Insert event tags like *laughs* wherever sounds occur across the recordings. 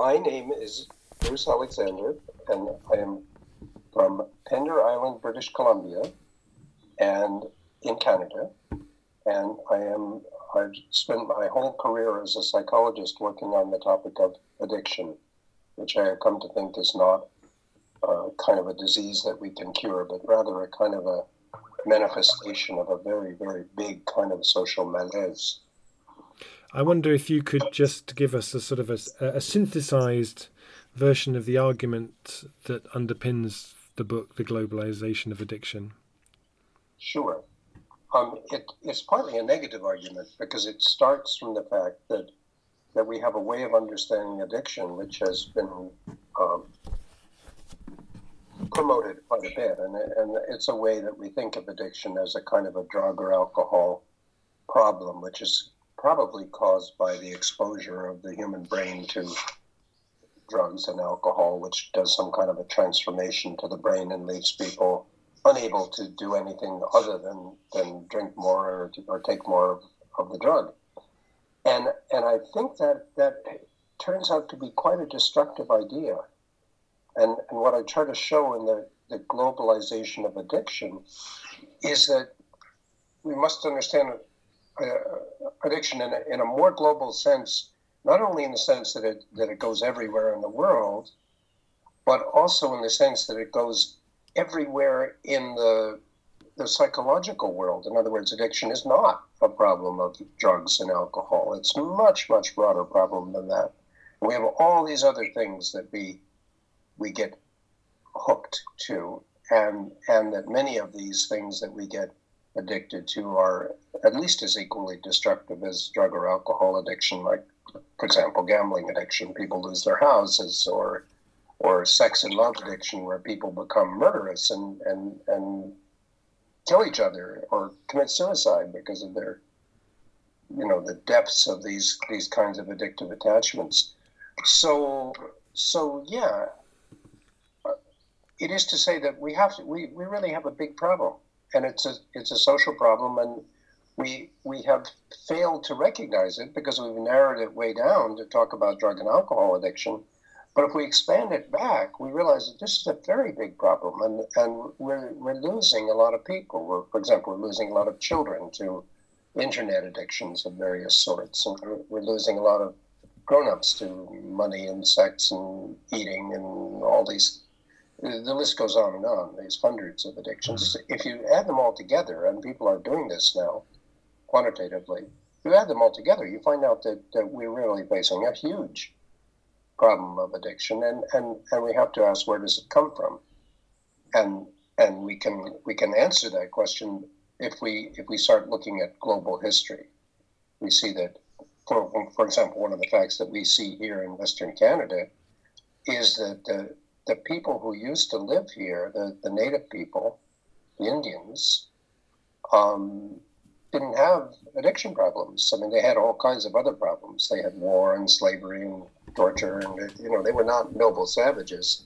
my name is Bruce Alexander, and I am from Pender Island, British Columbia, and in Canada. And I am I've spent my whole career as a psychologist working on the topic of addiction, which I have come to think is not uh, kind of a disease that we can cure, but rather a kind of a manifestation of a very, very big kind of social malaise. I wonder if you could just give us a sort of a, a synthesized version of the argument that underpins the book, The Globalization of Addiction. Sure. Um, it, it's partly a negative argument because it starts from the fact that that we have a way of understanding addiction which has been um, promoted quite a bit, and, and it's a way that we think of addiction as a kind of a drug or alcohol problem, which is probably caused by the exposure of the human brain to drugs and alcohol, which does some kind of a transformation to the brain and leaves people unable to do anything other than, than drink more or, or take more of, of the drug. And, and I think that that turns out to be quite a destructive idea. And, and what I try to show in the, the globalization of addiction is that we must understand Uh, addiction in a, in a more global sense, not only in the sense that it, that it goes everywhere in the world, but also in the sense that it goes everywhere in the the psychological world. In other words, addiction is not a problem of drugs and alcohol. It's a much, much broader problem than that. We have all these other things that we we get hooked to, and and that many of these things that we get addicted to are at least as equally destructive as drug or alcohol addiction. Like, for example, gambling addiction. People lose their houses, or or sex and love addiction where people become murderous and, and, and kill each other or commit suicide because of their you know the depths of these these kinds of addictive attachments so so yeah it is to say that we have to, we, we really have a big problem and it's a it's a social problem and we we have failed to recognize it because we've narrowed it way down to talk about drug and alcohol addiction but if we expand it back, we realize that this is a very big problem, and, and we're, we're losing a lot of people. We're, for example, we're losing a lot of children to internet addictions of various sorts, and we're, losing a lot of grown-ups to money and sex and eating and all these. The list goes on and on. There's hundreds of addictions. Mm-hmm. If you add them all together, and people are doing this now, quantitatively, if you add them all together, you find out that, that we're really facing a huge problem of addiction, and, and, and we have to ask where does it come from, and and we can we can answer that question if we if we start looking at global history. We see that, for, for example, one of the facts that we see here in Western Canada is that the, the people who used to live here, the, the native people, the Indians, um, didn't have addiction problems. I mean, they had all kinds of other problems. They had war and slavery and torture, and you know, they were not noble savages.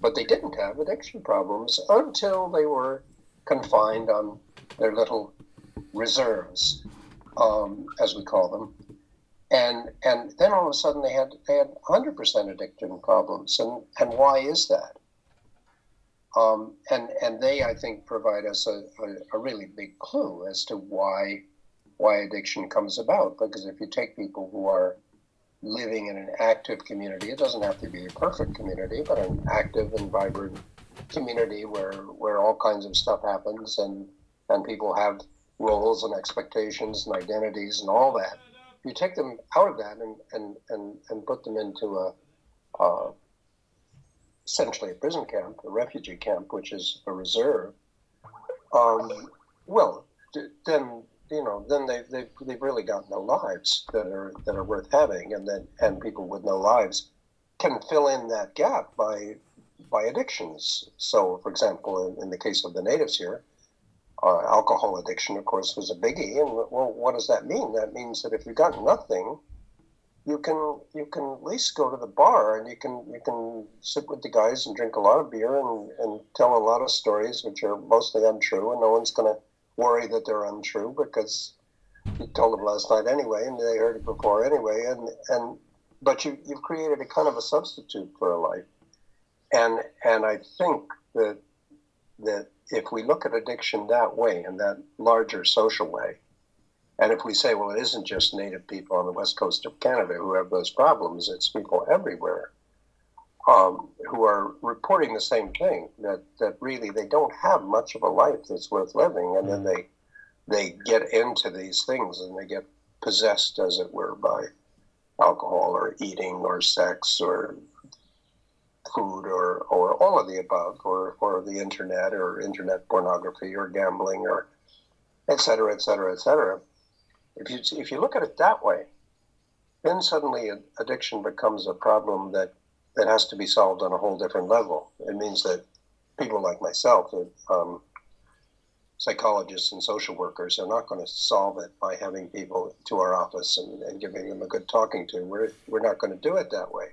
But they didn't have addiction problems until they were confined on their little reserves, um, as we call them. And and then all of a sudden they had they had 100% addiction problems. And and why is that? Um, and and they, I think, provide us a, a, a, really big clue as to why why addiction comes about. Because if you take people who are living in an active community, it doesn't have to be a perfect community, but an active and vibrant community where where all kinds of stuff happens and and people have roles and expectations and identities and all that. You take them out of that and and and, and put them into a, a essentially a prison camp, a refugee camp, which is a reserve, um, well, then you know, then they've, they've, they've really got no lives that are that are worth having, and then and people with no lives can fill in that gap by by addictions. So, for example, in, in the case of the natives here, uh, alcohol addiction, of course, was a biggie. And well, what does that mean? That means that if you've got nothing, you can you can at least go to the bar and you can you can sit with the guys and drink a lot of beer and, and tell a lot of stories which are mostly untrue and no one's going to worry that they're untrue because you told them last night anyway and they heard it before anyway and and but you, you've created a kind of a substitute for a life. And, and I think that, that if we look at addiction that way, in that larger social way, and if we say, well, it isn't just Native people on the west coast of Canada who have those problems, it's people everywhere um, who are reporting the same thing that, that really they don't have much of a life that's worth living. And then they, they get into these things and they get possessed, as it were, by alcohol or eating or sex or food or, or all of the above or, or the internet or internet pornography or gambling or et cetera, et cetera, et cetera. If you, if you look at it that way, then suddenly addiction becomes a problem that, that has to be solved on a whole different level. It means that people like myself, um, psychologists and social workers, are not going to solve it by having people to our office and, and giving them a good talking to. We're, we're not going to do it that way.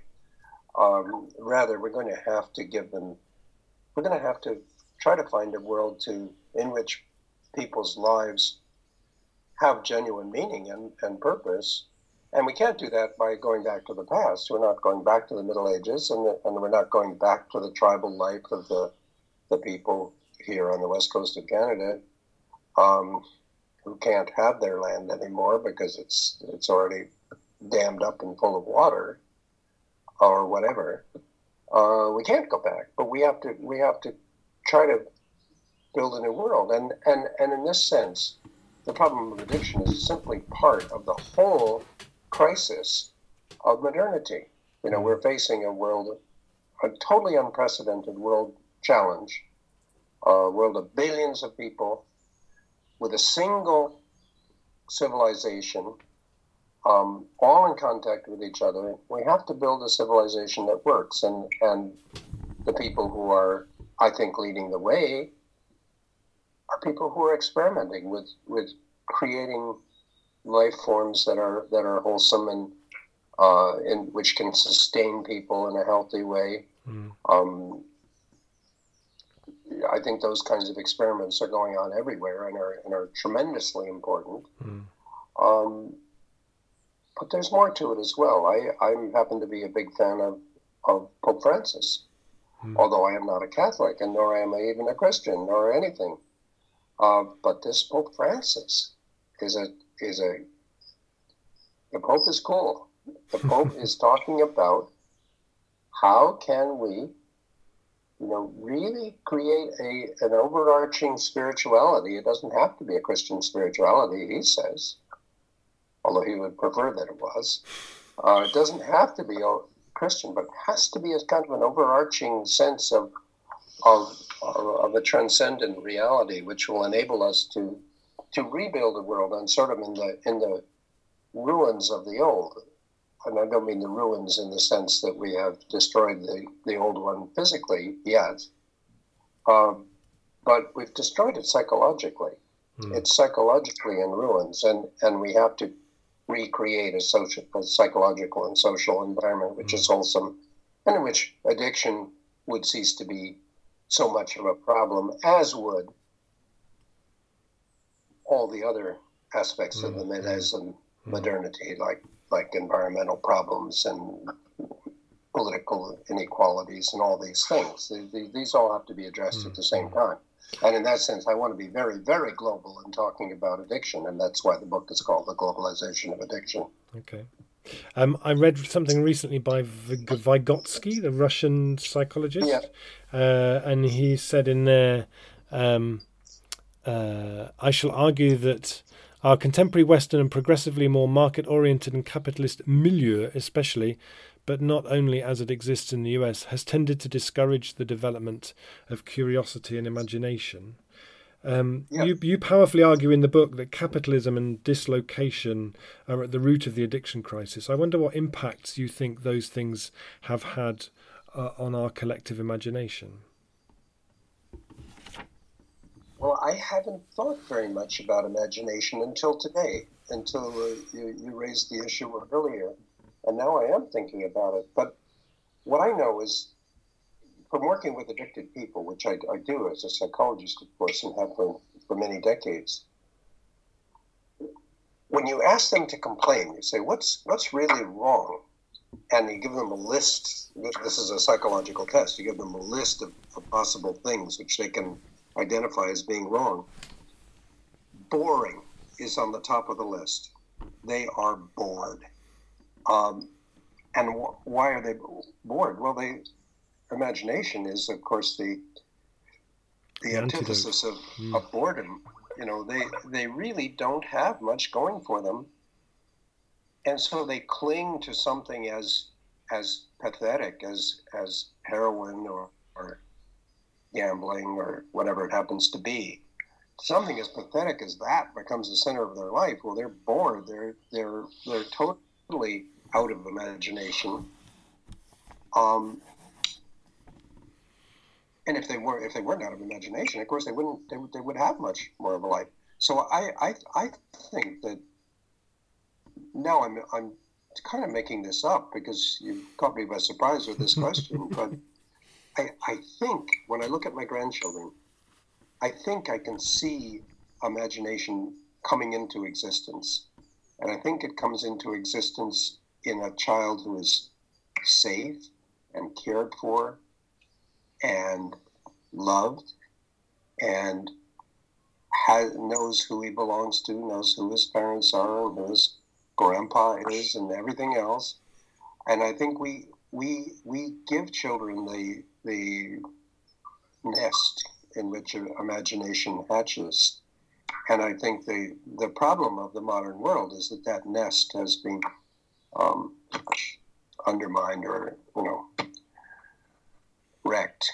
Um, rather, we're going to have to give them, we're going to have to try to find a world to in which people's lives have genuine meaning and, and purpose. And we can't do that by going back to the past. We're not going back to the Middle Ages, and, the, and we're not going back to the tribal life of the, the people here on the west coast of Canada um, who can't have their land anymore because it's it's already dammed up and full of water or whatever. Uh, we can't go back, but we have to we have to try to build a new world. And and and in this sense, the problem of addiction is simply part of the whole crisis of modernity. You know, we're facing a world, a totally unprecedented world challenge, a world of billions of people with a single civilization, um, all in contact with each other. We have to build a civilization that works, and and the people who are, I think, leading the way are people who are experimenting with with creating life forms that are that are wholesome and uh, in which can sustain people in a healthy way. Mm. Um, I think those kinds of experiments are going on everywhere and are and are tremendously important. Mm. Um, but there's more to it as well. I I happen to be a big fan of of Pope Francis, mm. although I am not a Catholic and nor am I even a Christian nor anything. Uh, but this Pope Francis is a is a the Pope is cool. The *laughs* Pope is talking about how can we, you know, really create a an overarching spirituality. It doesn't have to be a Christian spirituality, he says, although he would prefer that it was. Uh, it doesn't have to be a Christian, but it has to be a kind of an overarching sense of of, of a transcendent reality, which will enable us to to rebuild the world and sort of in the in the ruins of the old. And I don't mean the ruins in the sense that we have destroyed the, the old one physically yet, um, but we've destroyed it psychologically. Mm. It's psychologically in ruins, and, and we have to recreate a social, a psychological and social environment which mm. is wholesome, and in which addiction would cease to be so much of a problem, as would all the other aspects mm-hmm. of the mm-hmm. And mm-hmm. modernity, like like environmental problems and political inequalities and all these things. These, these all have to be addressed mm-hmm. at the same mm-hmm. time. And in that sense, I want to be very, very global in talking about addiction, and that's why the book is called The Globalization of Addiction. Okay. Um, I read something recently by Vygotsky, the Russian psychologist, yeah. uh, and he said in there, um, uh, I shall argue that our contemporary Western and progressively more market oriented and capitalist milieu, especially, but not only as it exists in the US, has tended to discourage the development of curiosity and imagination. Um, yeah. you, you powerfully argue in the book that capitalism and dislocation are at the root of the addiction crisis. I wonder what impacts you think those things have had uh, on our collective imagination. Well, I haven't thought very much about imagination until today, until uh, you, you raised the issue earlier. And now I am thinking about it. But what I know is from working with addicted people, which I, I do as a psychologist, of course, and have for, for many decades, when you ask them to complain, you say, what's, what's really wrong and you give them a list. This is a psychological test. You give them a list of, of possible things which they can identify as being wrong. Boring is on the top of the list. They are bored. Um, and wh- why are they bored? Well, they imagination is, of course, the the, the antithesis of, mm. of boredom. You know, they they really don't have much going for them, and so they cling to something as as pathetic as as heroin or, or gambling or whatever it happens to be. Something as pathetic as that becomes the center of their life. Well, they're bored. They're they're they're totally out of imagination. Um, and if they were if they weren't out of imagination, of course they wouldn't they, they would have much more of a life. So I I, I think that now I'm I'm kind of making this up because you caught me by surprise with this *laughs* question, but I I think when I look at my grandchildren, I think I can see imagination coming into existence, and I think it comes into existence in a child who is safe and cared for and loved and has, knows who he belongs to, knows who his parents are, who his grandpa is, and everything else. And I think we we we give children the the nest in which imagination hatches. And I think the the problem of the modern world is that that nest has been um, undermined or you know wrecked,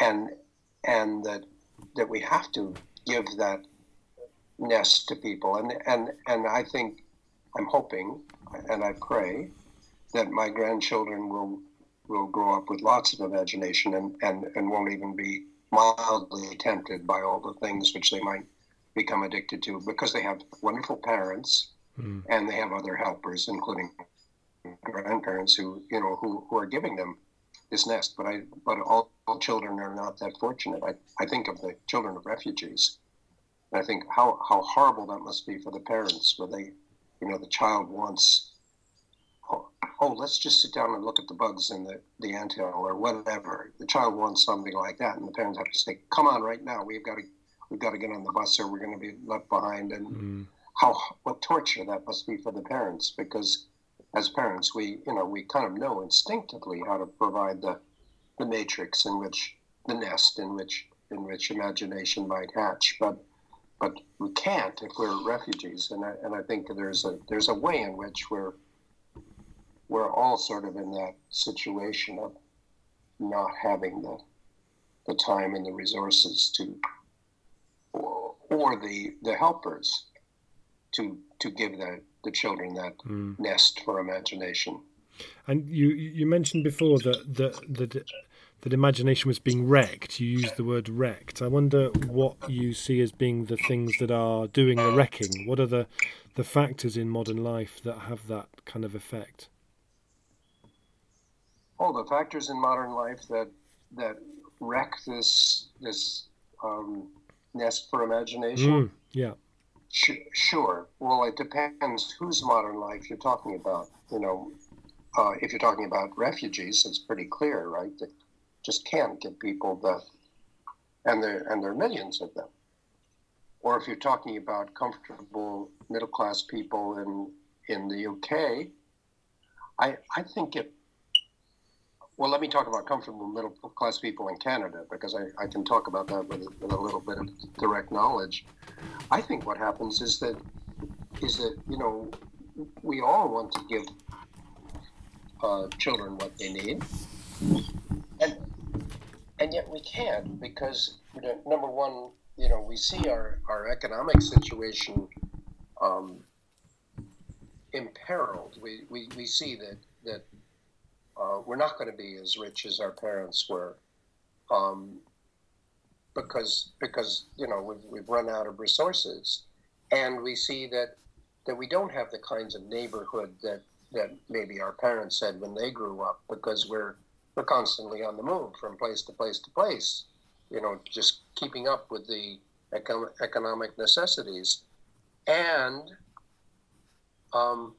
and and that that we have to give that nest to people, and and and I think I'm hoping and I pray that my grandchildren will will grow up with lots of imagination and, and, and won't even be mildly tempted by all the things which they might become addicted to because they have wonderful parents mm. and they have other helpers, including grandparents who you know who, who are giving them this nest. But I but all, all children are not that fortunate. I, I think of the children of refugees. And I think how, how horrible that must be for the parents where they you know the child wants oh, oh let's just sit down and look at the bugs in the, the anthill or whatever. The child wants something like that and the parents have to say, Come on right now, we've got to we've got to get on the bus or we're gonna be left behind and mm how what torture that must be for the parents because as parents we you know we kind of know instinctively how to provide the the matrix in which the nest in which in which imagination might hatch. But but we can't if we're refugees. And I, and I think there's a there's a way in which we're we're all sort of in that situation of not having the the time and the resources to or, the the helpers to to give the the children that mm. nest for imagination. And you you mentioned before that that that that imagination was being wrecked. You used the word wrecked. I wonder what you see as being the things that are doing the wrecking. What are the the factors in modern life that have that kind of effect? All the factors in modern life that that wreck this this um, nest for imagination. Mm, yeah. Sure. Well, it depends whose modern life you're talking about. You know, uh, if you're talking about refugees, it's pretty clear, right? That just can't get people the, and there and there are millions of them. Or if you're talking about comfortable middle class people in in the UK, I I think it. Well, let me talk about comfortable middle class people in Canada because I, I can talk about that with, with a little bit of direct knowledge. I think what happens is that is that you know we all want to give uh, children what they need, and and yet we can't because you know, number one, you know, we see our our economic situation um, imperiled. We, we we see that that uh, we're not going to be as rich as our parents were. Um, because because you know we've, we've run out of resources, and we see that that we don't have the kinds of neighborhood that that maybe our parents had when they grew up because we're we're constantly on the move from place to place to place. You know, just keeping up with the economic necessities, and um,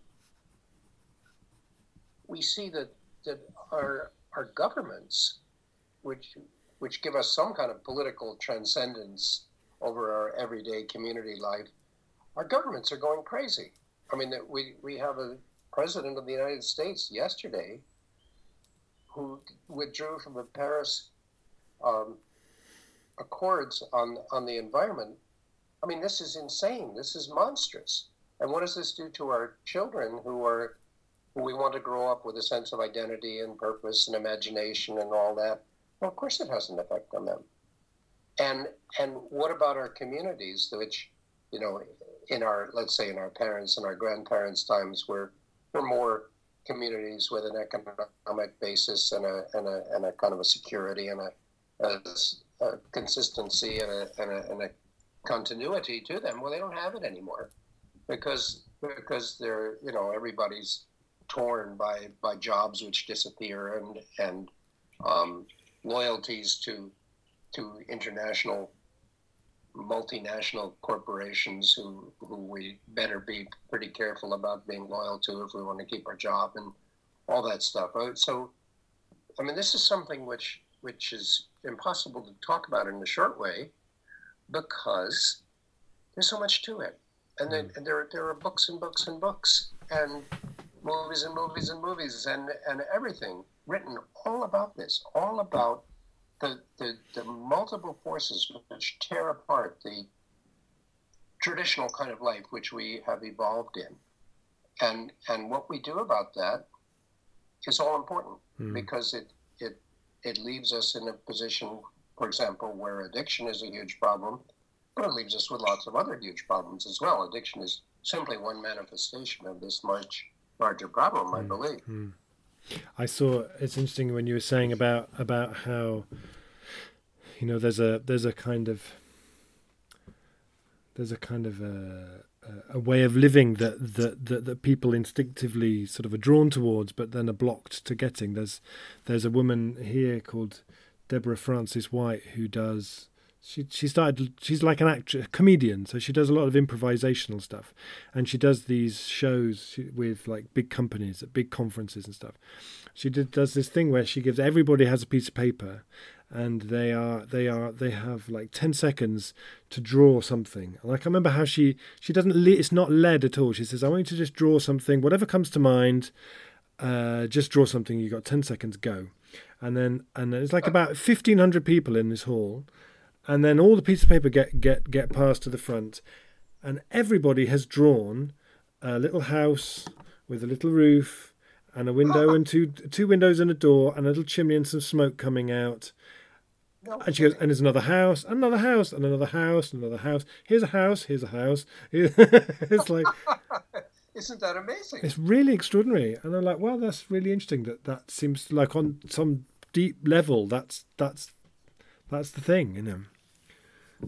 we see that that our our governments, which which give us some kind of political transcendence over our everyday community life, our governments are going crazy. I mean, we we have a president of the United States yesterday who withdrew from the Paris um, Accords on on the environment. I mean, this is insane. This is monstrous. And what does this do to our children who are we want to grow up with a sense of identity and purpose and imagination and all that? Well, of course, it has an effect on them. And and what about our communities, which you know, in our let's say in our parents and our grandparents' times, were were more communities with an economic basis and a and a, and a kind of a security and a, a, a consistency and a, and a, and a continuity to them. Well, they don't have it anymore because because they're you know everybody's torn by by jobs which disappear and and um, loyalties to to international multinational corporations who who we better be pretty careful about being loyal to if we want to keep our job and all that stuff. Uh, so, I mean, this is something which which is impossible to talk about in a short way because there's so much to it, and then and there there are books and books and books. And movies and movies and movies and and everything written all about this, all about the, the, the multiple forces which tear apart the traditional kind of life which we have evolved in. And and what we do about that is all important mm. because it it it leaves us in a position, for example, where addiction is a huge problem, but it leaves us with lots of other huge problems as well. Addiction is simply one manifestation of this much larger problem. I hmm. believe. Mm. I saw it's interesting when you were saying about about how you know there's a there's a kind of there's a kind of a, a way of living that, that that that people instinctively sort of are drawn towards, but then are blocked to getting. There's there's a woman here called Deborah Frances White who does she she started she's like an actress comedian so she does a lot of improvisational stuff. And she does these shows with like big companies at big conferences and stuff. She did, does this thing where she gives everybody has a piece of paper and they are they are they have like 10 seconds to draw something. Like i can remember how she she doesn't it's not led at all. She says i want you to just draw something whatever comes to mind uh, just draw something. You got 10 seconds go. And then and then it's like about 1500 people in this hall and then all the pieces of paper get get get passed to the front, and everybody has drawn a little house with a little roof and a window and two two windows and a door and a little chimney and some smoke coming out. And she goes, and there's another house, another house, and another house, another house. Here's a house, here's a house. *laughs* it's like, *laughs* isn't that amazing? It's really extraordinary, and I'm like, well, that's really interesting. That that seems like on some deep level, that's that's that's the thing, you know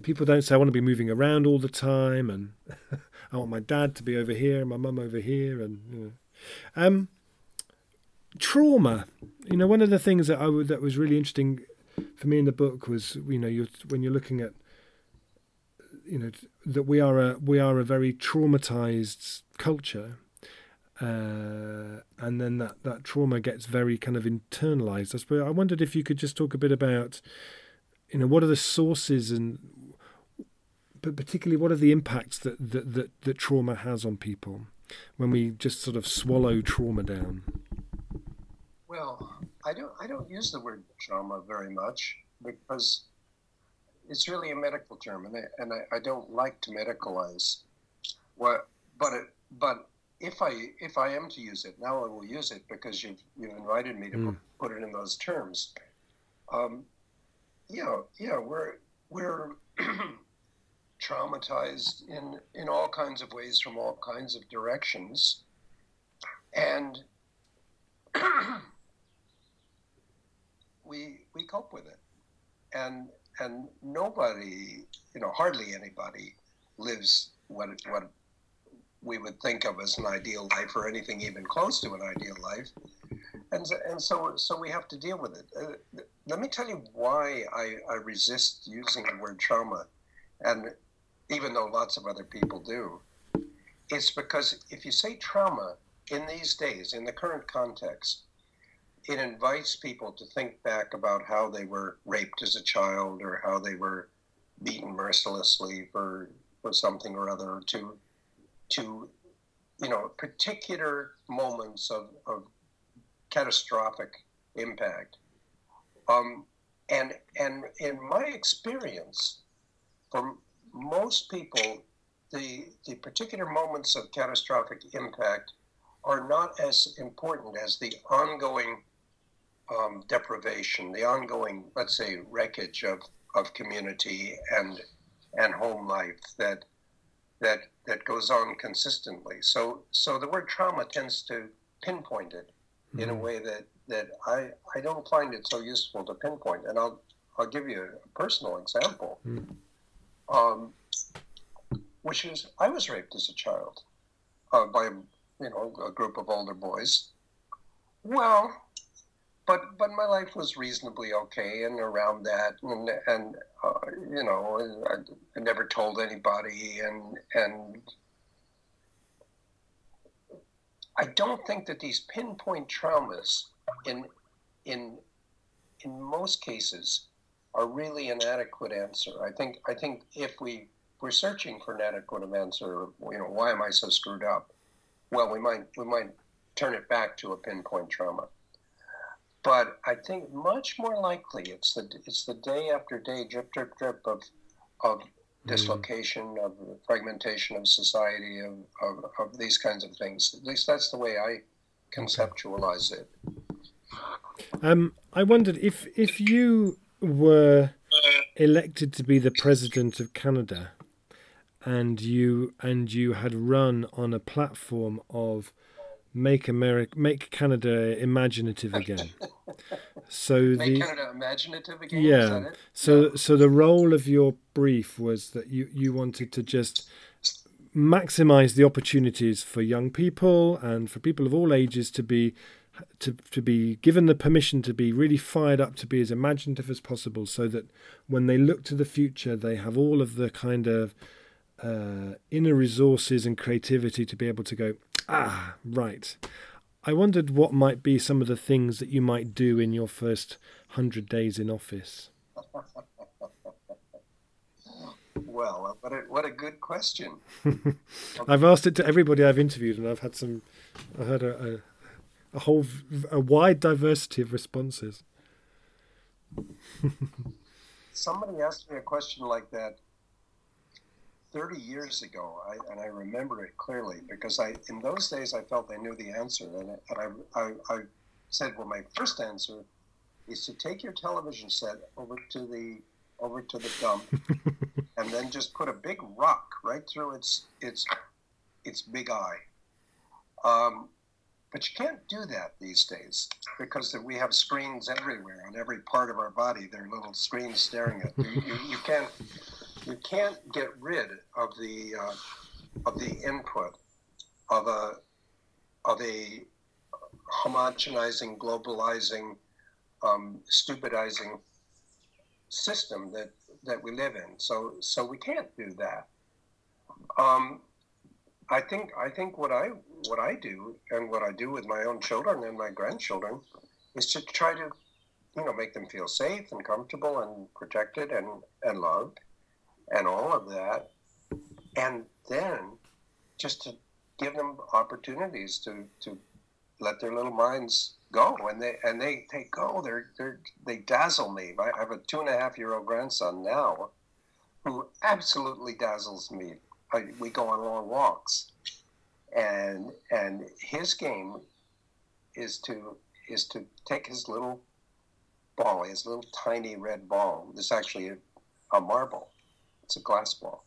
people don't say I want to be moving around all the time, and I want my dad to be over here and my mum over here, and you know. um, trauma. You know, one of the things that I that was really interesting for me in the book was, you know, you're, when you're looking at, you know, that we are a we are a very traumatized culture. Uh, and then that, that trauma gets very kind of internalized. I suppose I wondered if you could just talk a bit about, you know, what are the sources and but particularly what are the impacts that, that, that, that trauma has on people when we just sort of swallow trauma down? Well, I don't I don't use the word trauma very much because it's really a medical term, and I, and I, I don't like to medicalize. What, but it, but if I if I am to use it now, I will use it because you've you've invited me to mm. put it in those terms. Um, yeah, yeah, we're we're *clears throat* traumatized in in all kinds of ways from all kinds of directions. And *clears throat* we we cope with it. And and nobody you know hardly anybody lives what what we would think of as an ideal life or anything even close to an ideal life. And and so so we have to deal with it. Uh, let me tell you why I, I resist using the word trauma. And even though lots of other people do, it's because if you say trauma, in these days, in the current context, it invites people to think back about how they were raped as a child or how they were beaten mercilessly for for something or other to to you know particular moments of, of catastrophic impact. Um, and and in my experience for most people the the particular moments of catastrophic impact are not as important as the ongoing um, deprivation, the ongoing, let's say, wreckage of, of community and and home life that that that goes on consistently. So so the word trauma tends to pinpoint it mm-hmm. in a mm-hmm. way that that I I don't find it so useful to pinpoint. And I'll I'll give you a personal example, mm-hmm. Um, which is I was raped as a child uh, by you know a group of older boys. Well, but but my life was reasonably okay and around that and and uh, you know I, I, never told anybody and and I don't think that these pinpoint traumas in in in most cases are really an adequate answer. I think I think if we we're searching for an adequate answer, you know, why am I so screwed up? Well, we might we might turn it back to a pinpoint trauma. But I think much more likely it's the it's the day after day drip drip drip of of mm. dislocation, of fragmentation of society, of, of, of these kinds of things. At least that's the way I conceptualize it. Um, I wondered if if you were elected to be the president of Canada, and you and you had run on a platform of make America, make Canada imaginative again. So make the Canada imaginative again. Yeah. So yeah. so the role of your brief was that you you wanted to just maximize the opportunities for young people and for people of all ages to be to, to be given the permission to be really fired up to be as imaginative as possible so that when they look to the future they have all of the kind of uh, inner resources and creativity to be able to go Ah, right. I wondered what might be some of the things that you might do in your first hundred days in office. well, what a, what a good question. *laughs* I've asked it to everybody I've interviewed, and I've had some. I heard a, a, a whole a wide diversity of responses. *laughs* Somebody asked me a question like that 30 years ago, I, and I remember it clearly because I, in those days, I felt I knew the answer, and, and I, I, I said, well, my first answer is to take your television set over to the over to the dump, *laughs* and then just put a big rock right through its its its big eye. Um, but you can't do that these days because we have screens everywhere on every part of our body. There are little screens staring at you. You, you can't you can't get rid of the uh, of the input of a of a homogenizing, globalizing, um, stupidizing system that that we live in. So so we can't do that. Um, I think I think what I what I do and what I do with my own children and my grandchildren is to try to you know make them feel safe and comfortable and protected and and loved and all of that. And then just to give them opportunities to, to let their little minds go and they and they, they go they're, they're they dazzle me i have a two and a half year old grandson now who absolutely dazzles me we go on long walks and and his game is to is to take his little ball his little tiny red ball it's actually a, a marble it's a glass ball.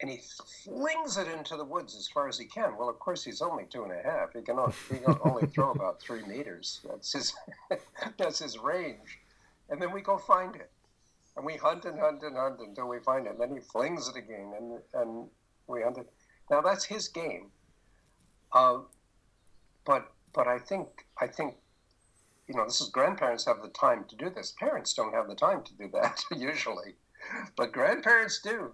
And he flings it into the woods as far as he can. Well, of course, he's only two and a half. He can only, he can *laughs* only throw about three meters. That's his, *laughs* that's his range. And then we go find it. And we hunt and hunt and hunt until we find it. And then he flings it again, and, and we hunt it. Now, that's his game. Uh, but but I think I think you know this is grandparents have the time to do this. Parents don't have the time to do that *laughs* usually but grandparents do.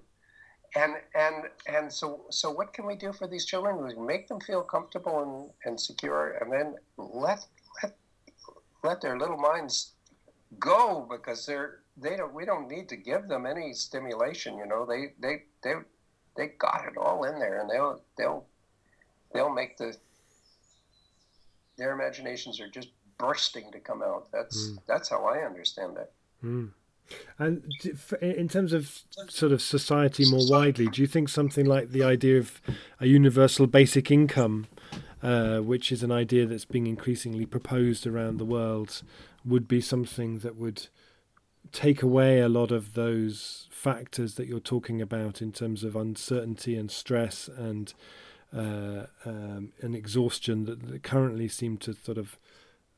and and and so so what can we do for these children? We make them feel comfortable and, and secure, and then let let let their little minds go because they're they don't we don't need to give them any stimulation. You know, they they they they got it all in there, and they'll they'll they'll make the their imaginations are just bursting to come out. That's mm. that's how I understand it. Mm. And in terms of sort of society more widely, do you think something like the idea of a universal basic income, uh, which is an idea that's being increasingly proposed around the world, would be something that would take away a lot of those factors that you're talking about in terms of uncertainty and stress and uh, um, exhaustion that, that, currently seem to sort of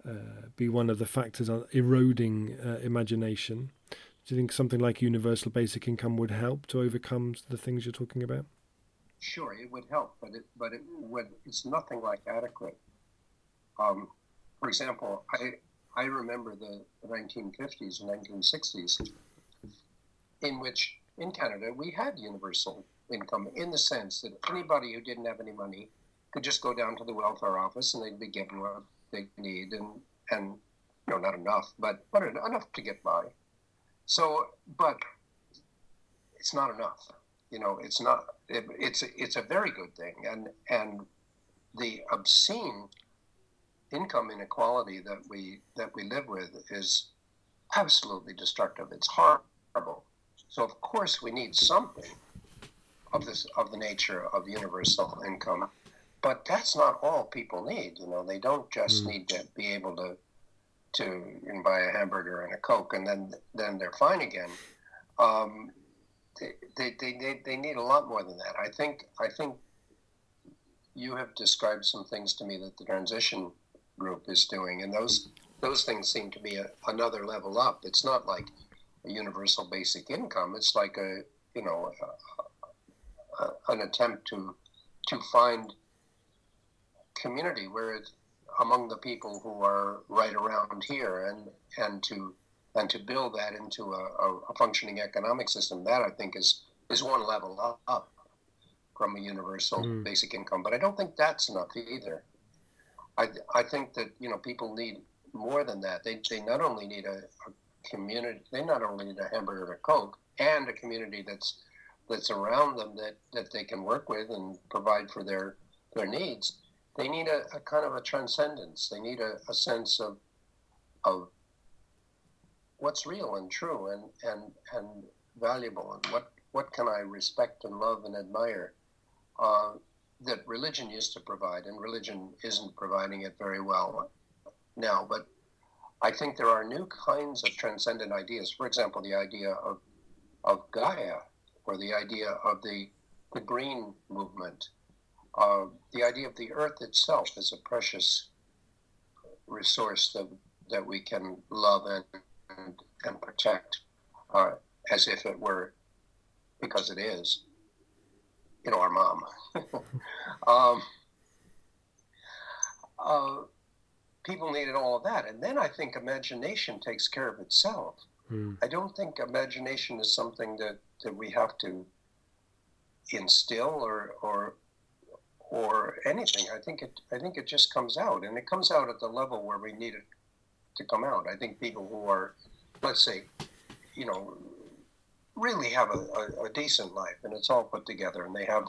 uh, be one of the factors eroding uh, imagination. Do you think something like universal basic income would help to overcome the things you're talking about? Sure, it would help, but it but it would it's nothing like adequate. Um, for example, I I remember the, the 1950s and 1960s, in which in Canada we had universal income in the sense that anybody who didn't have any money could just go down to the welfare office and they'd be given what they need and and you know not enough, but but enough to get by. So, but it's not enough. You know, it's not. It, it's it's a very good thing, and and the obscene income inequality that we that we live with is absolutely destructive. It's horrible. So of course we need something of this of the nature of universal income, but that's not all people need. You know, they don't just mm. need to be able to to and buy a hamburger and a coke, and then then they're fine again. Um, they, they, they, they need a lot more than that. I think I think you have described some things to me that the transition group is doing, and those those things seem to be a, another level up. It's not like a universal basic income. It's like a you know a, a, an attempt to to find community where it's among the people who are right around here, and and to and to build that into a, a, functioning economic system. That I think is is one level up, up from a universal mm. basic income. But I don't think that's enough either. I, I think that you know people need more than that. They, they not only need a, a community, they not only need a hamburger and a coke, and a community that's that's around them that, that they can work with and provide for their their needs. They need a, a kind of a transcendence. They need a, a sense of of what's real and true and, and and valuable and what what can I respect and love and admire. Uh, that religion used to provide, and religion isn't providing it very well now. But I think there are new kinds of transcendent ideas. For example, the idea of of Gaia, or the idea of the the green movement, uh, the idea of the earth itself as a precious resource that that we can love and and, and protect uh, as if it were because it is you know, our mom. *laughs* um, uh, people needed all of that. And then I think imagination takes care of itself. Mm. I don't think imagination is something that, that we have to instill or, or, or anything. I think it, I think it just comes out and it comes out at the level where we need it to come out. I think people who are, let's say, you know, really have a, a, a, decent life and it's all put together and they have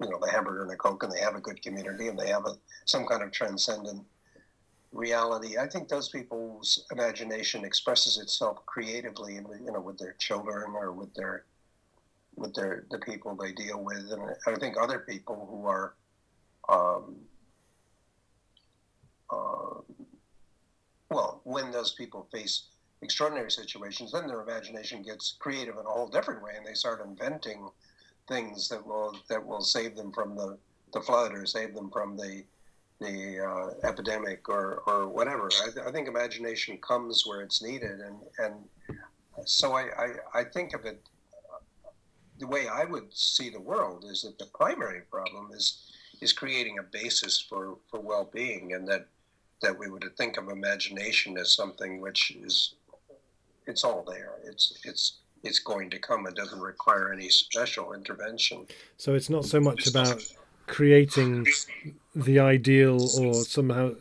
you know the hamburger and the coke and they have a good community and they have a, some kind of transcendent reality. I think those people's imagination expresses itself creatively and you know with their children or with their with their the people they deal with. And i think other people who are um, uh, well when those people face extraordinary situations, then their imagination gets creative in a whole different way, and they start inventing things that will that will save them from the, the flood or save them from the the uh, epidemic or, or whatever. I, th- I, think imagination comes where it's needed, and and so I, I, I think of it the way I would see the world is that the primary problem is is creating a basis for, for well being, and that that we would think of imagination as something which is it's all there. It's it's it's going to come. It doesn't require any special intervention. So it's not so much about creating the ideal or somehow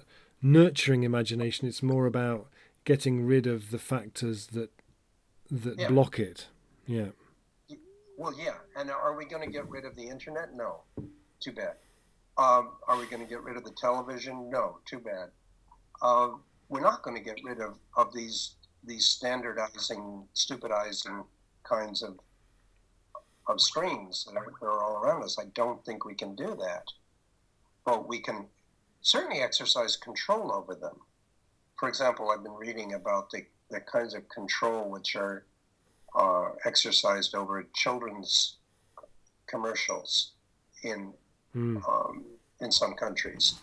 nurturing imagination. It's more about getting rid of the factors that that yeah. block it. Yeah. Well, yeah. And are we going to get rid of the internet? No. Too bad. Um, are we going to get rid of the television? No. Too bad. Uh, we're not going to get rid of, of these these standardizing, stupidizing kinds of of screens that are, that are all around us. I don't think we can do that, but we can certainly exercise control over them. For example, I've been reading about the, the kinds of control which are uh, exercised over children's commercials in mm. um, in some countries,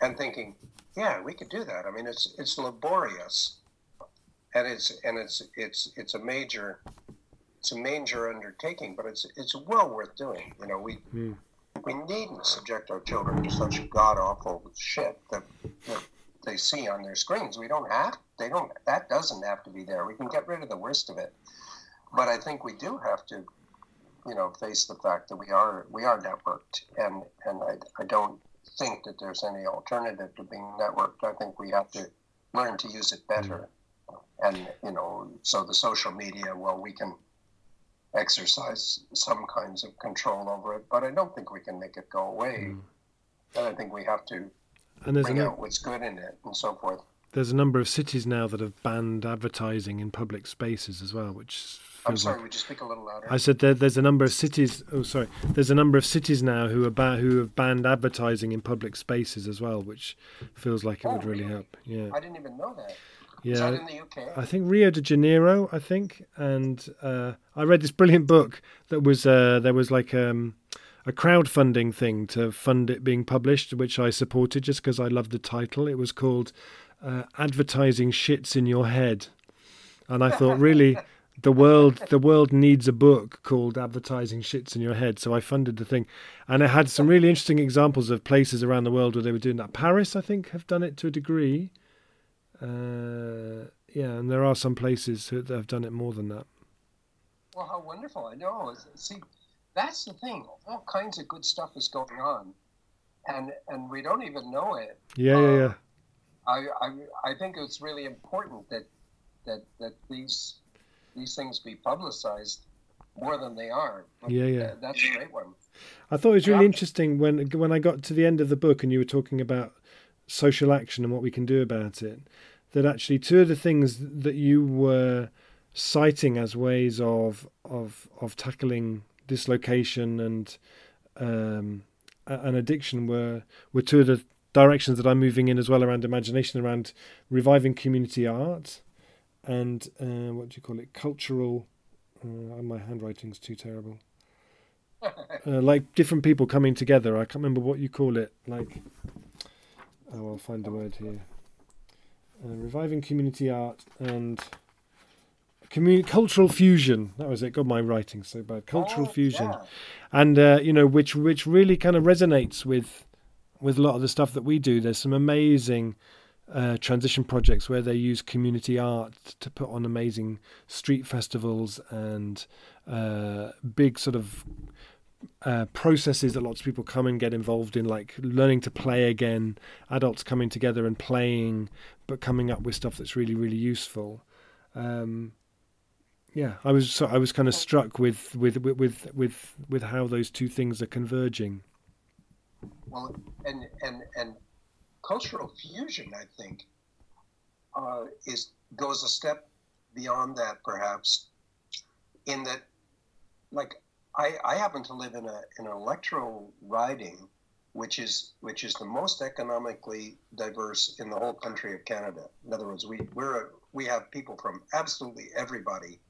and thinking, yeah, we could do that. I mean, it's it's laborious, and it's and it's it's it's a major it's a major undertaking, but it's it's well worth doing. You know, we mm. we needn't subject our children to such god awful shit that, that they see on their screens. We don't have they don't that doesn't have to be there. We can get rid of the worst of it, but I think we do have to, you know, face the fact that we are we are networked, and and I, I don't think that there's any alternative to being networked. I think we have to learn to use it better. Mm. And, you know, so the social media, well, we can exercise some kinds of control over it, but I don't think we can make it go away. Mm. And I think we have to and there's bring out what's good in it and so forth. There's a number of cities now that have banned advertising in public spaces as well, which I'm sorry, like, would you speak a little louder? I said there, there's a number of cities. Oh, sorry. There's a number of cities now who are ba- who have banned advertising in public spaces as well, which feels like it oh, would really, really help. Yeah. I didn't even know that. Yeah, in the UK? I think Rio de Janeiro. I think, and uh, I read this brilliant book that was uh, there was like um, a crowdfunding thing to fund it being published, which I supported just because I loved the title. It was called uh, "Advertising Shits in Your Head," and I thought really. the world the world needs a book called advertising shits in your head so i funded the thing and it had some really interesting examples of places around the world where they were doing that paris i think have done it to a degree uh, yeah, and there are some places that have done it more than that. Well, how wonderful! I know. See, that's the thing. All kinds of good stuff is going on, and and we don't even know it. Yeah, yeah, yeah. I, I I think it's really important that that that these these things be publicized more than they are. yeah, yeah. That's a great one. I thought it was really yeah. interesting when when I got to the end of the book and you were talking about social action and what we can do about it that actually two of the things that you were citing as ways of of of tackling dislocation and um, an addiction were were two of the directions that I'm moving in as well around imagination, around reviving community art, and uh, what do you call it, cultural. Uh, my handwriting's too terrible. *laughs* Uh, like different people coming together. I can't remember what you call it. Like, oh, I'll find the word here uh, reviving community art and community cultural fusion. That was it. Got my writing so bad. Cultural oh, fusion, yeah. and uh, you know which which really kind of resonates with with a lot of the stuff that we do. There's some amazing. Uh, transition projects where they use community art to put on amazing street festivals and uh, big sort of uh, processes that lots of people come and get involved in, like learning to play again, adults coming together and playing, but coming up with stuff that's really, really useful. Um, yeah, I was so I was kind of struck with with with with with how those two things are converging. Well, and and and cultural fusion, I think, uh, is goes a step beyond that, perhaps, in that, like I, I happen to live in a in an electoral riding, which is which is the most economically diverse in the whole country of Canada. In other words, we we're a, we have people from absolutely everybody.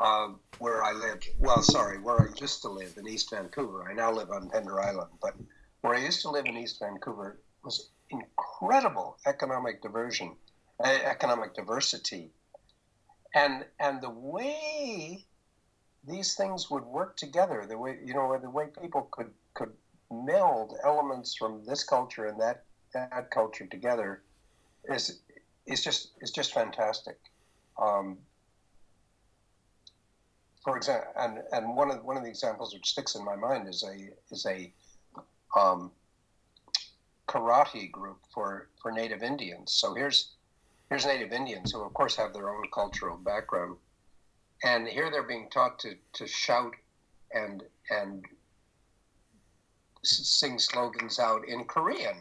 Uh, where I live, well, sorry, where I used to live in East Vancouver. I now live on Pender Island, but where I used to live in East Vancouver was incredible economic diversion, economic diversity, and and the way these things would work together. The way you know the way people could could meld elements from this culture and that that culture together is is just is just fantastic. Um, for example, and, and one of one of the examples which sticks in my mind is a is a um, karate group for for Native Indians. So here's here's Native Indians who, of course, have their own cultural background, and here they're being taught to to shout and and sing slogans out in Korean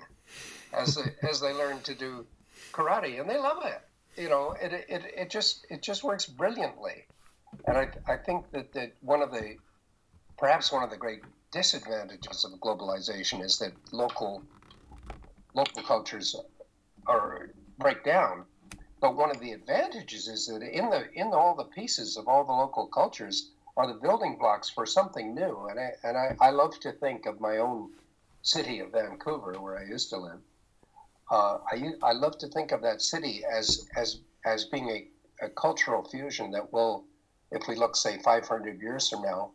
as they, *laughs* as they learn to do karate, and they love it. You know, it, it, it just it just works brilliantly, and I, I think that, that one of the perhaps one of the great disadvantages of globalization is that local local cultures are break down. But one of the advantages is that in the in all the pieces of all the local cultures are the building blocks for something new. And I and I, I love to think of my own city of Vancouver, where I used to live. Uh, I I love to think of that city as as as being a, a cultural fusion that will, if we look say 500 years from now,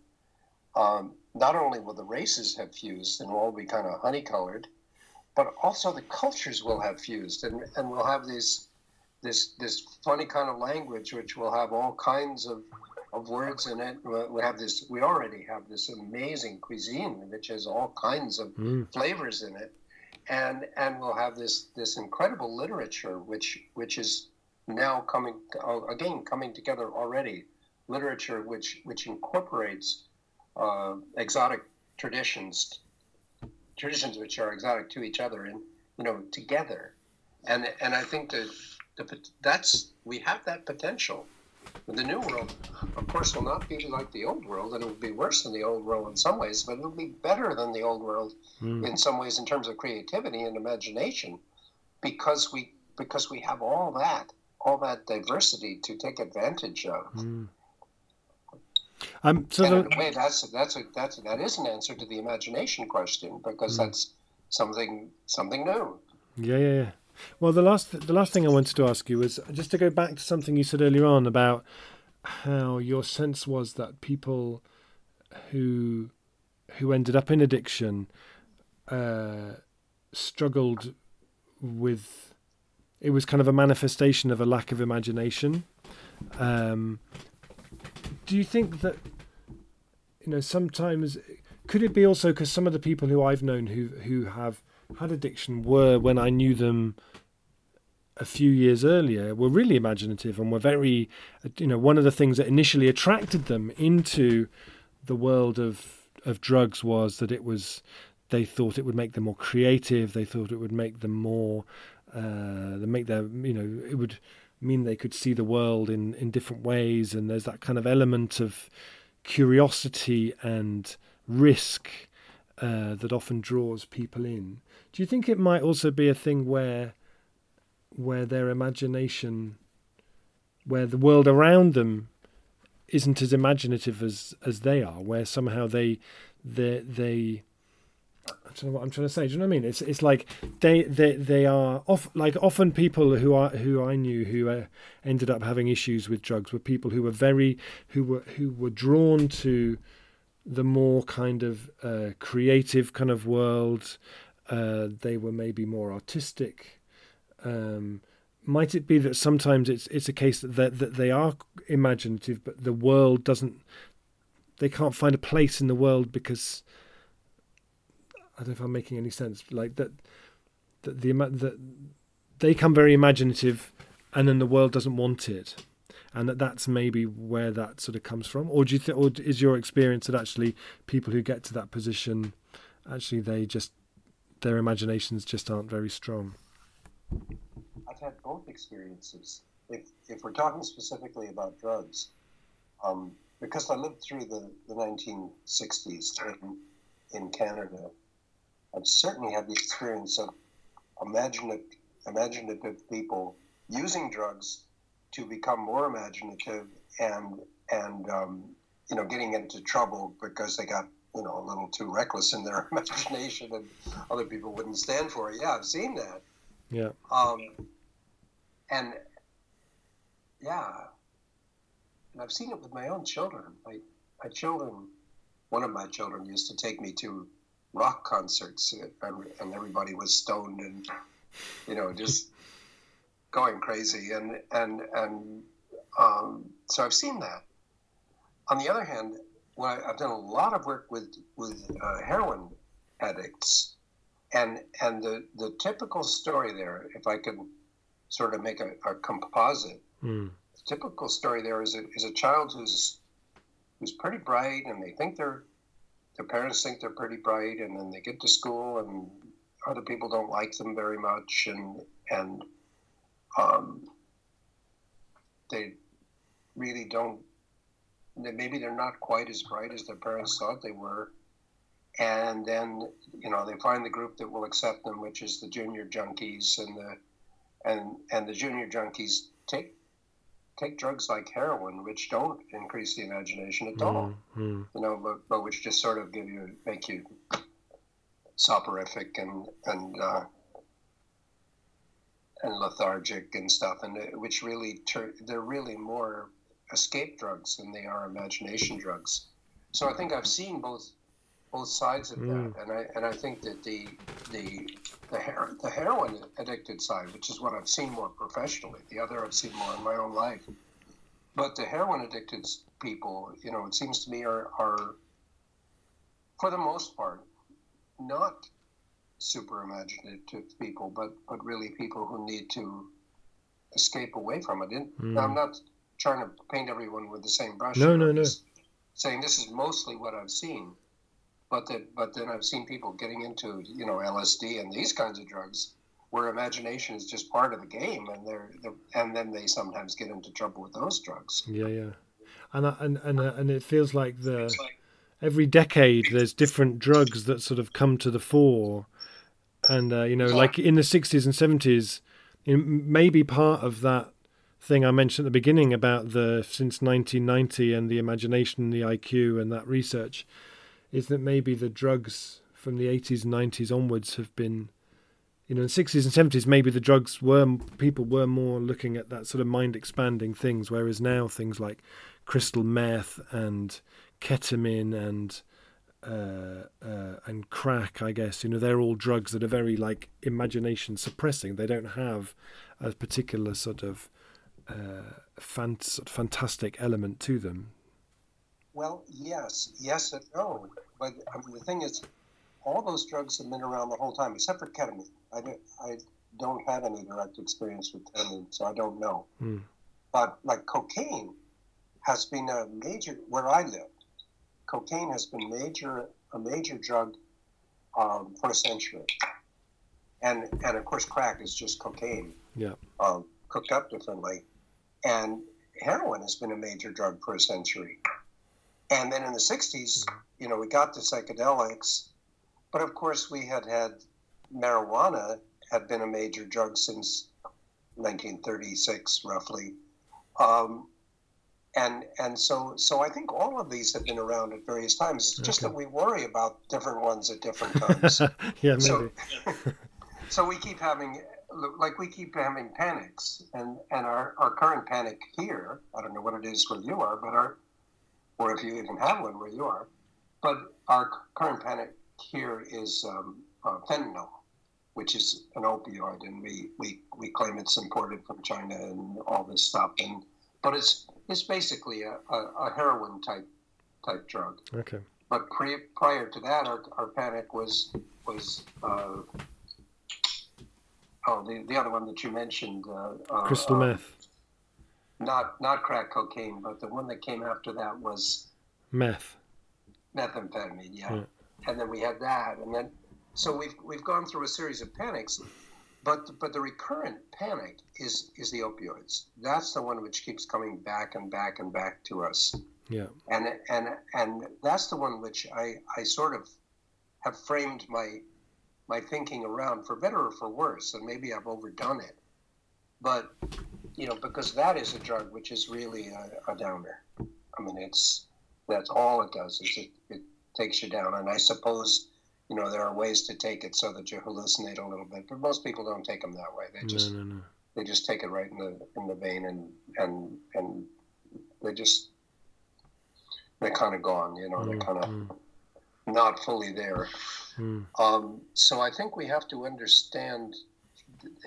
um, not only will the races have fused and will all be kind of honey colored, but also the cultures will have fused and, and we'll have these this this funny kind of language which will have all kinds of, of words in it. We have this we already have this amazing cuisine which has all kinds of mm. flavors in it. And and we'll have this this incredible literature which which is now coming uh, again coming together already literature which which incorporates uh, exotic traditions, traditions which are exotic to each other, and you know together. And and I think that the, that's we have that potential. The new world, of course, will not be like the old world, and it will be worse than the old world in some ways, but it'll be better than the old world mm. in some ways in terms of creativity and imagination, because we because we have all that all that diversity to take advantage of. Mm. Um, so and the, in a way, that's that's a, that's that is an answer to the imagination question because mm. that's something something new. Yeah, yeah, yeah. Well, the last the last thing I wanted to ask you was just to go back to something you said earlier on about how your sense was that people who who ended up in addiction uh, struggled with it was kind of a manifestation of a lack of imagination. Um, do you think that you know sometimes could it be also because some of the people who I've known who who have had addiction were when I knew them a few years earlier were really imaginative and were very you know one of the things that initially attracted them into the world of of drugs was that it was they thought it would make them more creative they thought it would make them more uh, make their you know it would mean they could see the world in, in different ways. And there's that kind of element of curiosity and risk uh, that often draws people in. Do you think it might also be a thing where where their imagination, where the world around them isn't as imaginative as as they are, where somehow they they they I don't know what I'm trying to say. Do you know what I mean? It's it's like they they they are off like often people who are who I knew who uh, ended up having issues with drugs were people who were very who were who were drawn to the more kind of uh, creative kind of world. Uh, they were maybe more artistic. Um, might it be that sometimes it's it's a case that that they are imaginative, but the world doesn't. They can't find a place in the world because I don't know if I'm making any sense. Like that, that the that they come very imaginative, and then the world doesn't want it, and that that's maybe where that sort of comes from. Or do you think, or is your experience that actually people who get to that position, actually they just their imaginations just aren't very strong? I've had both experiences. If if we're talking specifically about drugs, um, because I lived through the, the 1960s in, in Canada, I've certainly had the experience of imaginative, imaginative people using drugs to become more imaginative and and um, you know getting into trouble because they got you know a little too reckless in their *laughs* imagination and other people wouldn't stand for it. Yeah, I've seen that. Yeah. Um, and yeah, and I've seen it with my own children. My my children, one of my children used to take me to rock concerts, and everybody was stoned and you know just going crazy, and and and um, so I've seen that, on the other hand, well, I've done a lot of work with with uh, heroin addicts, and and the the typical story there, if I could sort of make a, a composite, mm. the typical story there is a, is a child who's who's pretty bright, and they think they're their parents think they're pretty bright, and then they get to school, and other people don't like them very much, and and um, they really don't maybe they're not quite as bright as their parents thought they were. And then, you know, they find the group that will accept them, which is the junior junkies, and the and and the junior junkies take take drugs like heroin, which don't increase the imagination at all. Mm-hmm. You know, but, but which just sort of give you make you soporific and and uh, and lethargic and stuff, and which really tur- they're really more escape drugs than they are imagination drugs. So I think I've seen both both sides of mm. that, and I and I think that the the the, her- the heroin addicted side, which is what I've seen more professionally, the other I've seen more in my own life, but the heroin addicted people, you know, it seems to me are are for the most part not super imaginative people, but but really people who need to escape away from it. And mm. I'm not trying to paint everyone with the same brush. No, no, no. Saying this is mostly what I've seen, but that but then I've seen people getting into you know LSD and these kinds of drugs where imagination is just part of the game, and they're, they're and then they sometimes get into trouble with those drugs. Yeah, yeah, and and and uh, and it feels like the every decade there's different drugs that sort of come to the fore, and uh, you know, yeah. like in the '60s and '70s, maybe part of that thing I mentioned at the beginning about the since 1990 and the imagination, the IQ, and that research is that maybe the drugs from the 80s and 90s onwards have been, you know, in the 60s and 70s, maybe the drugs were, people were more looking at that sort of mind expanding things, whereas now things like crystal meth and ketamine and uh, uh, and crack, I guess, you know, they're all drugs that are very like imagination suppressing. They don't have a particular sort of uh, fant- fantastic element to them. Well, yes, yes and no. But I mean, the thing is, all those drugs have been around the whole time, except for ketamine. I don't, I don't have any direct experience with ketamine, so I don't know. Mm. But like cocaine has been a major where I live. Cocaine has been major a major drug um, for a century, and and of course crack is just cocaine. Yeah. Um, cooked up differently. And heroin has been a major drug for a century. And then in the 60s, you know, we got the psychedelics, but of course we had had marijuana had been a major drug since 1936, roughly. Um, and and so so I think all of these have been around at various times. It's just okay. that we worry about different ones at different times. *laughs* yeah, maybe. So, *laughs* so we keep having like we keep having panics, and and our, our current panic here, I don't know what it is where you are, but our, or if you even have one where you are, but our current panic here is um, uh, fentanyl, which is an opioid, and we, we we claim it's imported from China and all this stuff, and but it's it's basically a, a, a heroin type type drug. Okay. But pre, prior to that, our, our panic was was uh, oh, the, the other one that you mentioned, uh, uh, crystal uh, meth. Not not crack cocaine, but the one that came after that was meth. Methamphetamine, yeah. yeah. And then we had that, and then so we've we've gone through a series of panics, but but the recurrent panic is is the opioids. That's the one which keeps coming back and back and back to us. Yeah. And and and that's the one which I I sort of have framed my my thinking around for better or for worse, and maybe I've overdone it. But you know, because that is a drug which is really a, a downer. I mean, it's that's all it does is it, it takes you down. And I suppose you know there are ways to take it so that you hallucinate a little bit, but most people don't take them that way. They just no, no, no. they just take it right in the in the vein and and and they just they're kind of gone. You know, mm, they're kind of mm. not fully there. Mm. Um, so I think we have to understand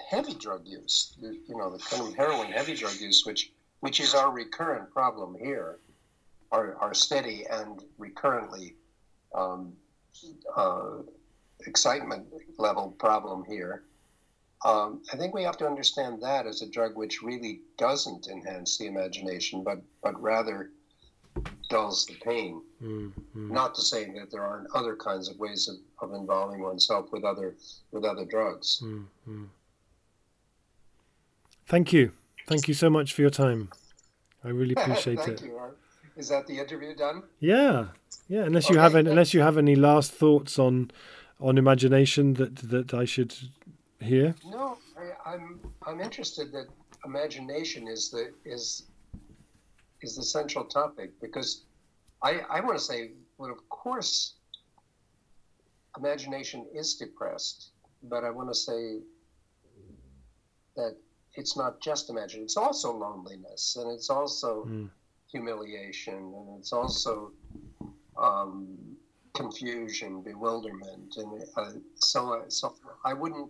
heavy drug use, you know, the kind of heroin heavy drug use, which which is our recurrent problem here. our, our steady and recurrently um, uh, excitement level problem here. Um, I think we have to understand that as a drug which really doesn't enhance the imagination, but but rather dulls the pain. Mm-hmm. Not to say that there aren't other kinds of ways of, of involving oneself with other with other drugs. Mm-hmm. Thank you, thank you so much for your time. I really *laughs* appreciate Thank it. You. Is that the interview done? Yeah, yeah. Unless okay. you have any, unless you have any last thoughts on on imagination that that I should hear. No, I, I'm I'm interested that imagination is the is is the central topic because I I want to say well of course imagination is depressed, but I want to say that it's not just imagination; it's also loneliness, and it's also mm. Humiliation, and it's also um, confusion, bewilderment, and uh, so so I wouldn't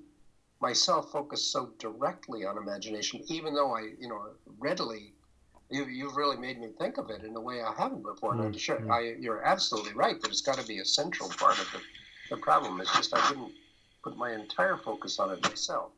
myself focus so directly on imagination, even though I you know readily. You, you've really made me think of it in a way I haven't before. Mm. And sure, I, you're absolutely right. There's got to be a central part of the, the problem. It's just I didn't put my entire focus on it myself.